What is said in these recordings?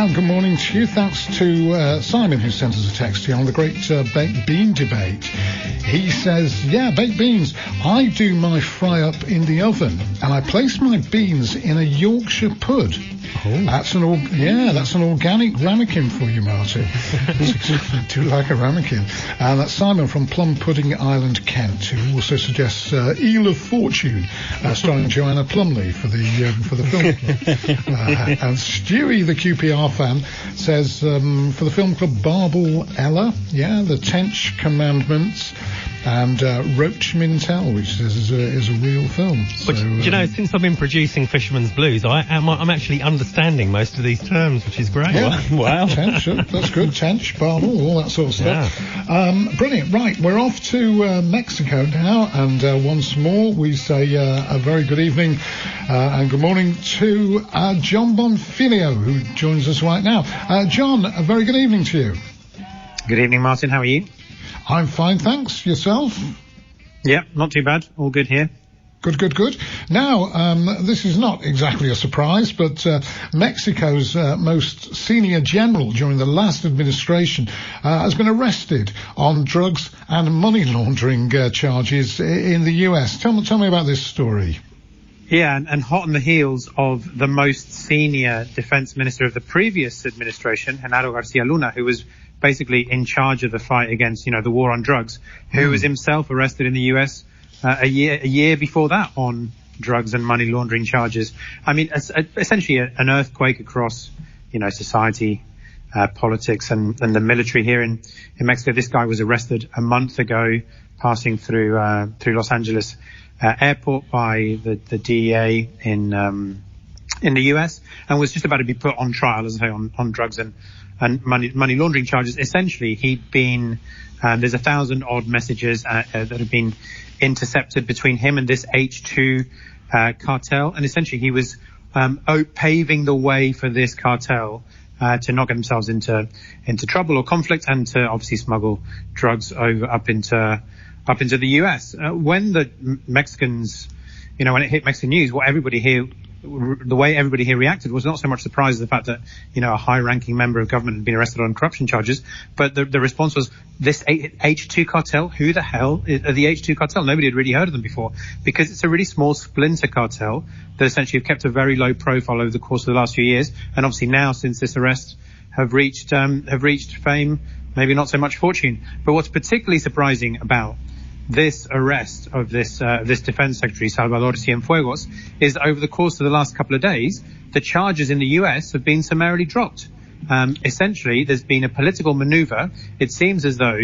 And good morning to you. Thanks to uh, Simon who sent us a text here on the great uh, baked bean debate. He says, yeah, baked beans. I do my fry up in the oven and I place my beans in a Yorkshire pud. Oh. That's an org- yeah, that's an organic ramekin for you, Martin. I do like a ramekin. And that's Simon from Plum Pudding Island, Kent, who also suggests uh, Eel of Fortune, uh, starring Joanna Plumley for the um, for the film. Uh, and Stewie, the QPR fan, says um, for the film club Barbel Ella, yeah, the Tench Commandments and uh, Roach Mintel, which is, is, a, is a real film. So, do you know, um, since I've been producing Fisherman's Blues, I am I'm actually understanding most of these terms, which is great. Yeah. Wow. Tench, that's good. Tench, Barbel, all that sort of stuff. Yeah. Um, brilliant. Right, we're off to uh, Mexico now, and uh, once more we say uh, a very good evening uh, and good morning to uh, Jon Bonfiglio, who joins us right now. Jon, a very good evening to you. Good evening, Martin. How are you? I'm fine, thanks. Yourself? Yeah, not too bad. All good here. Good, good, good. Now, um, this is not exactly a surprise, but uh, Mexico's uh, most senior general during the last administration uh, has been arrested on drugs and money laundering uh, charges in the U.S. Tell me, tell me about this story. Yeah, and, and, hot on the heels of the most senior defense minister of the previous administration, Genaro Garcia Luna, who was basically in charge of the fight against, you know, the war on drugs, who mm. was himself arrested in the US uh, a year a year before that on drugs and money laundering charges. I mean, essentially an earthquake across, you know, society, uh, politics and, and the military here in, in Mexico. This guy was arrested a month ago passing through, uh, through Los Angeles uh, airport by the, the DEA in, um, in the US and was just about to be put on trial, as I say, on, on drugs and, and money, money laundering charges. Essentially, he'd been, um, there's a thousand odd messages uh, uh, that have been intercepted between him and this H2 uh, cartel. And essentially he was um, paving the way for this cartel uh, to not get themselves into into trouble or conflict and to obviously smuggle drugs over up into up into the US. Uh, when the Mexicans, you know, when it hit Mexican news, what everybody here the way everybody here reacted was not so much surprised at the fact that, you know, a high-ranking member of government had been arrested on corruption charges, but the, the response was, this H2 cartel, who the hell are the H2 cartel? Nobody had really heard of them before because it's a really small splinter cartel that essentially have kept a very low profile over the course of the last few years. And obviously now, since this arrest, have reached, um, have reached fame, maybe not so much fortune. But what's particularly surprising about this arrest of this uh, this defense secretary Salvador Cienfuegos is over the course of the last couple of days, the charges in the US have been summarily dropped. Um, essentially, there's been a political maneuver. It seems as though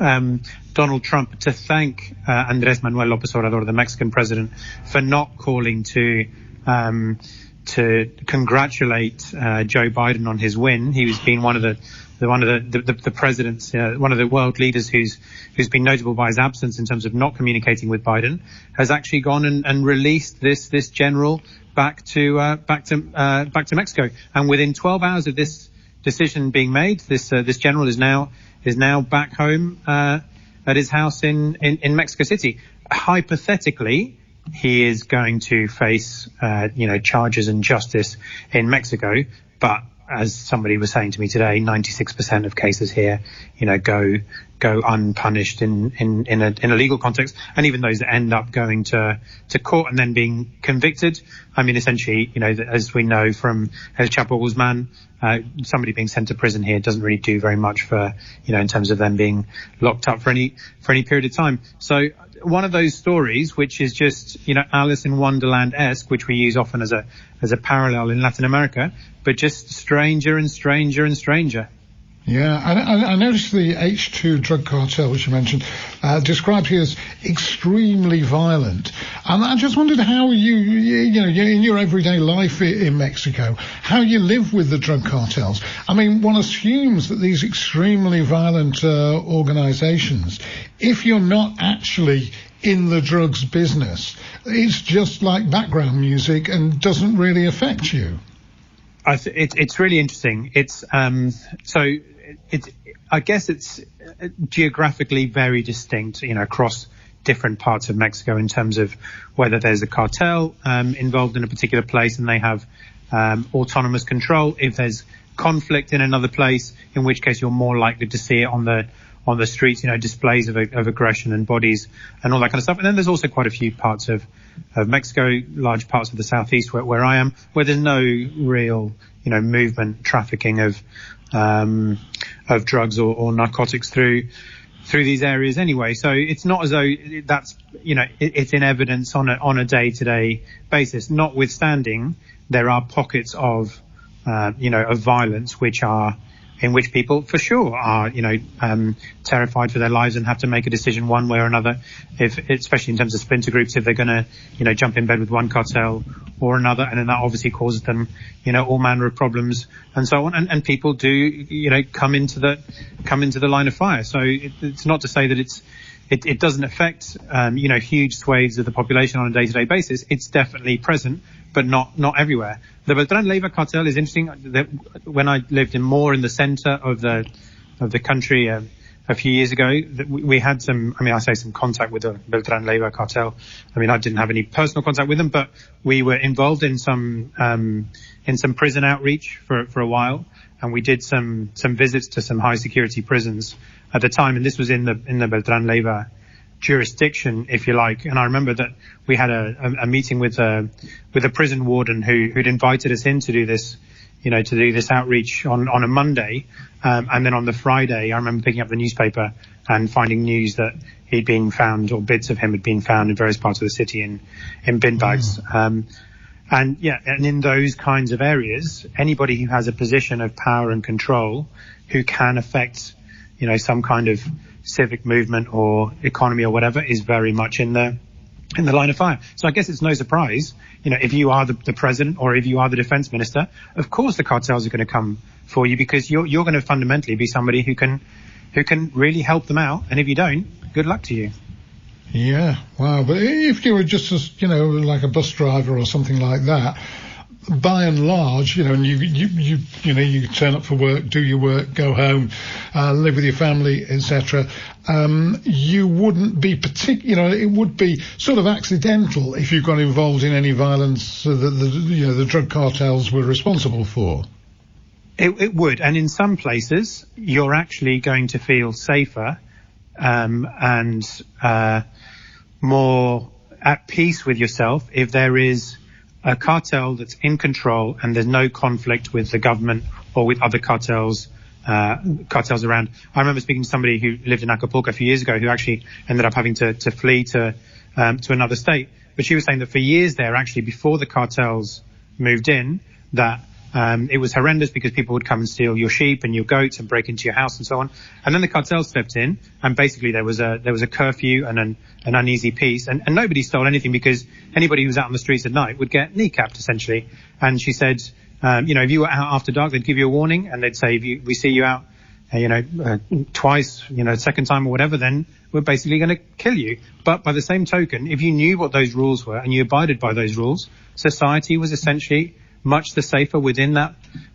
um, Donald Trump to thank uh, Andres Manuel Lopez Obrador, the Mexican president, for not calling to um, to congratulate uh, Joe Biden on his win. He was being one of the the, one of the, the, the presidents, uh, one of the world leaders who's who's been notable by his absence in terms of not communicating with Biden, has actually gone and, and released this this general back to uh, back to uh, back to Mexico. And within 12 hours of this decision being made, this uh, this general is now is now back home uh, at his house in, in in Mexico City. Hypothetically, he is going to face uh, you know charges and justice in Mexico, but as somebody was saying to me today, 96% of cases here, you know, go go unpunished in in in a in a legal context, and even those that end up going to to court and then being convicted. I mean, essentially, you know, as we know from El Chapo Guzman, uh, somebody being sent to prison here doesn't really do very much for you know in terms of them being locked up for any for any period of time. So one of those stories, which is just, you know, Alice in Wonderland-esque, which we use often as a, as a parallel in Latin America, but just stranger and stranger and stranger. Yeah, I, I, noticed the H2 drug cartel, which you mentioned, uh, described here as extremely violent. And I just wondered how you, you know, in your everyday life in Mexico, how you live with the drug cartels. I mean, one assumes that these extremely violent uh, organizations, if you're not actually in the drugs business, it's just like background music and doesn't really affect you. I th- it, it's really interesting. It's um, so it, I guess it's geographically very distinct, you know, across different parts of Mexico in terms of whether there's a cartel um, involved in a particular place and they have um, autonomous control. If there's conflict in another place, in which case you're more likely to see it on the on the streets, you know, displays of, of aggression and bodies and all that kind of stuff. And then there's also quite a few parts of, of Mexico, large parts of the southeast where, where I am, where there's no real, you know, movement, trafficking of, um, of drugs or, or narcotics through, through these areas anyway. So it's not as though that's, you know, it, it's in evidence on a, on a day to day basis, notwithstanding there are pockets of, uh, you know, of violence which are, in which people for sure are, you know, um, terrified for their lives and have to make a decision one way or another, if, especially in terms of splinter groups, if they're going to, you know, jump in bed with one cartel or another. And then that obviously causes them, you know, all manner of problems and so on. And, and people do, you know, come into the, come into the line of fire. So it, it's not to say that it's, it, it doesn't affect, um, you know, huge swathes of the population on a day-to-day basis. It's definitely present, but not, not everywhere. The Beltran Leiva cartel is interesting. When I lived in more in the center of the, of the country, uh, a few years ago, we had some, I mean, I say some contact with the Beltran Leiva cartel. I mean, I didn't have any personal contact with them, but we were involved in some, um, in some prison outreach for, for a while. And we did some, some visits to some high security prisons at the time. And this was in the, in the Beltran Leiva jurisdiction, if you like. And I remember that we had a, a, a meeting with a with a prison warden who who'd invited us in to do this, you know, to do this outreach on on a Monday, um, and then on the Friday, I remember picking up the newspaper and finding news that he'd been found or bits of him had been found in various parts of the city in in bin bags. Mm. Um, and yeah, and in those kinds of areas, anybody who has a position of power and control who can affect, you know, some kind of civic movement or economy or whatever is very much in the in the line of fire. So I guess it's no surprise, you know, if you are the, the president or if you are the defense minister, of course the cartels are going to come for you because you're you're going to fundamentally be somebody who can who can really help them out. And if you don't, good luck to you. Yeah, wow. But if you were just as, you know, like a bus driver or something like that, by and large, you know, and you, you, you, you know, you turn up for work, do your work, go home, uh, live with your family, etc. Um, you wouldn't be particular, you know, it would be sort of accidental if you got involved in any violence that the, you know, the drug cartels were responsible for. It, it would, and in some places, you're actually going to feel safer um, and uh, more at peace with yourself if there is a cartel that's in control and there's no conflict with the government or with other cartels uh, cartels around. I remember speaking to somebody who lived in Acapulco a few years ago who actually ended up having to, to flee to um, to another state. But she was saying that for years there, actually before the cartels moved in, that um, it was horrendous because people would come and steal your sheep and your goats and break into your house and so on. And then the cartel stepped in, and basically there was a there was a curfew and an, an uneasy peace, and, and nobody stole anything because anybody who was out on the streets at night would get kneecapped essentially. And she said, um, you know, if you were out after dark, they'd give you a warning, and they'd say, if you, we see you out, uh, you know, uh, twice, you know, second time or whatever, then we're basically going to kill you. But by the same token, if you knew what those rules were and you abided by those rules, society was essentially much the safer within that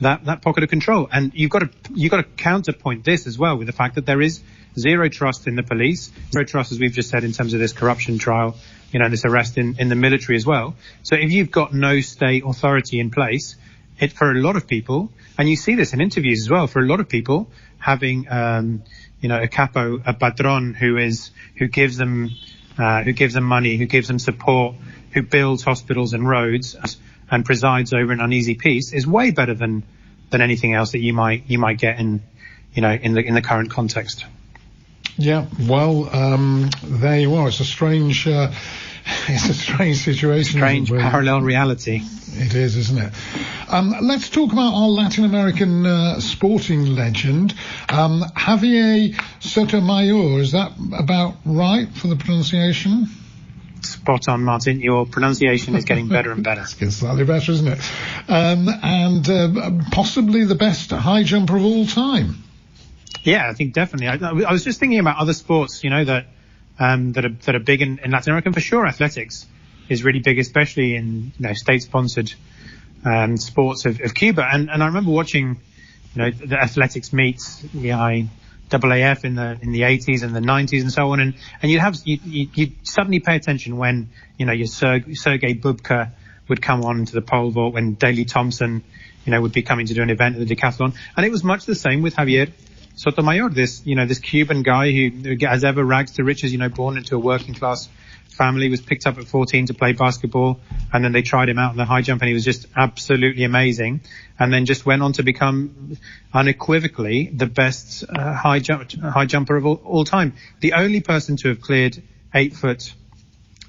that that pocket of control. And you've got to you've got to counterpoint this as well with the fact that there is zero trust in the police, zero trust as we've just said in terms of this corruption trial, you know, this arrest in, in the military as well. So if you've got no state authority in place, it for a lot of people, and you see this in interviews as well, for a lot of people having um, you know a capo, a patron who is who gives them uh, who gives them money, who gives them support, who builds hospitals and roads and presides over an uneasy peace is way better than than anything else that you might you might get in you know in the in the current context. Yeah, well, um, there you are. It's a strange, uh, it's a strange situation. Strange parallel reality. It is, isn't it? Um, let's talk about our Latin American uh, sporting legend, um, Javier Sotomayor. Is that about right for the pronunciation? Spot on, Martin. Your pronunciation is getting better and better. it's slightly better, isn't it? Um, and uh, possibly the best high jumper of all time. Yeah, I think definitely. I, I was just thinking about other sports, you know, that um, that are that are big in, in Latin America. And for sure, athletics is really big, especially in you know state-sponsored um, sports of, of Cuba. And and I remember watching, you know, the athletics meets. Yeah, I AAF in the in the 80s and the 90s and so on, and and you'd have you you suddenly pay attention when you know your Ser- Sergei Bubka would come on to the pole vault when Daley Thompson, you know, would be coming to do an event at the decathlon. And it was much the same with Javier Sotomayor, this, you know, this Cuban guy who has ever rags to riches, you know, born into a working class family, was picked up at 14 to play basketball, and then they tried him out in the high jump, and he was just absolutely amazing, and then just went on to become unequivocally the best uh, high jump high jumper of all, all, time. The only person to have cleared eight foot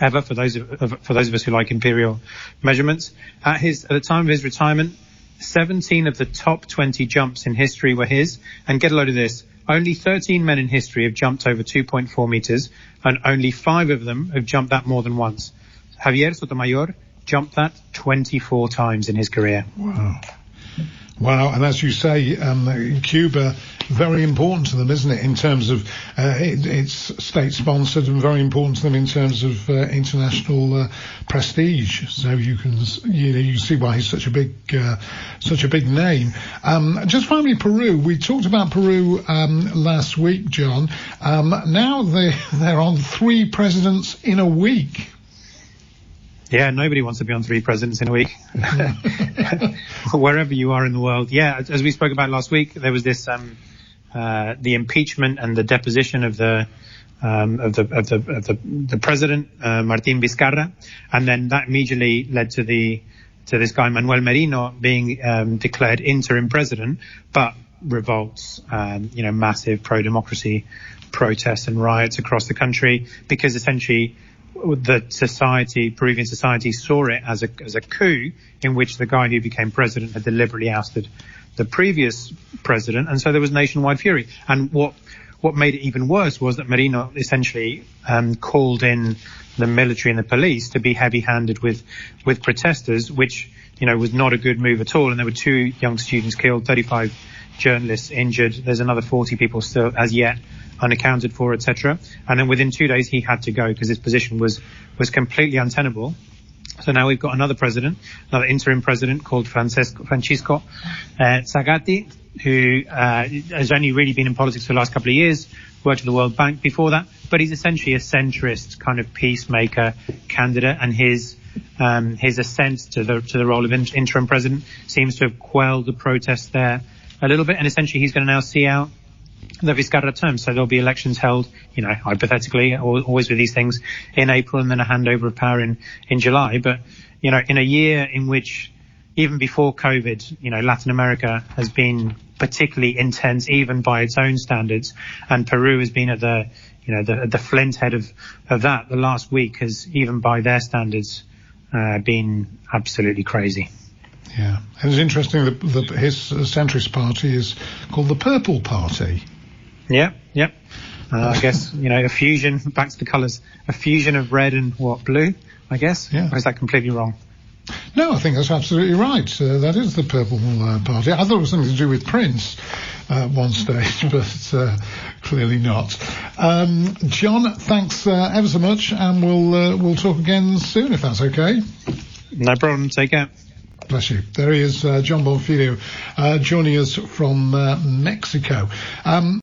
ever for those of, for those of us who like imperial measurements. At his at the time of his retirement, 17 of the top 20 jumps in history were his, and get a load of this. Only 13 men in history have jumped over 2.4 meters, and only five of them have jumped that more than once. Javier Sotomayor jumped that 24 times in his career. Wow. Wow, and as you say, um, Cuba, very important to them, isn't it, in terms of uh, it, it's state-sponsored and very important to them in terms of uh, international uh, prestige. So you can you know you see why he's such a big uh, such a big name. Um, just finally, Peru. We talked about Peru um, last week, Jon. Um, now they they're on three presidents in a week. Yeah, nobody wants to be on three presidents in a week. Wherever you are in the world. Yeah, as we spoke about last week, there was this, um, uh, the impeachment and the deposition of the, um, of the, of the, of the, the president, uh, Martin Vizcarra. And then that immediately led to the, to this guy, Manuel Merino, being, um, declared interim president, but revolts, um, you know, massive pro-democracy protests and riots across the country because essentially the society, Peruvian society, saw it as a as a coup in which the guy who became president had deliberately ousted the previous president, and so there was nationwide fury. And what what made it even worse was that Merino essentially um, called in the military and the police to be heavy-handed with with protesters, which you know was not a good move at all. And there were two young students killed, 35 journalists injured. There's another 40 people still as yet unaccounted for, etc. And then within two days he had to go because his position was was completely untenable. So now we've got another president, another interim president called Francisco, Francisco uh, who uh, has only really been in politics for the last couple of years, worked at the World Bank before that, but he's essentially a centrist kind of peacemaker candidate, and his um, his ascent to the to the role of in, interim president seems to have quelled the protests there a little bit, and essentially he's going to now see out the Vizcarra term. So there'll be elections held, you know, hypothetically, always with these things in April and then a handover of power in, in July. But, you know, in a year in which even before COVID, you know, Latin America has been particularly intense, even by its own standards. And Peru has been at the, you know, the, the flint head of, of that. The last week has, even by their standards, uh, been absolutely crazy. Yeah, and it's interesting that, that his centrist party is called the Purple Party. Yeah, yeah. Uh, I guess, you know, a fusion, back to the colours, a fusion of red and what, blue, I guess? Yeah. Or is that completely wrong? No, I think that's absolutely right. Uh, that is the Purple uh, Party. I thought it was something to do with Prince at one stage, but uh, clearly not. Um, Jon, thanks uh, ever so much, and we'll uh, we'll talk again soon if that's okay. No problem. Take care. Bless you. There he is, uh, Jon Bonfiglio, uh, joining us from uh, Mexico. Um,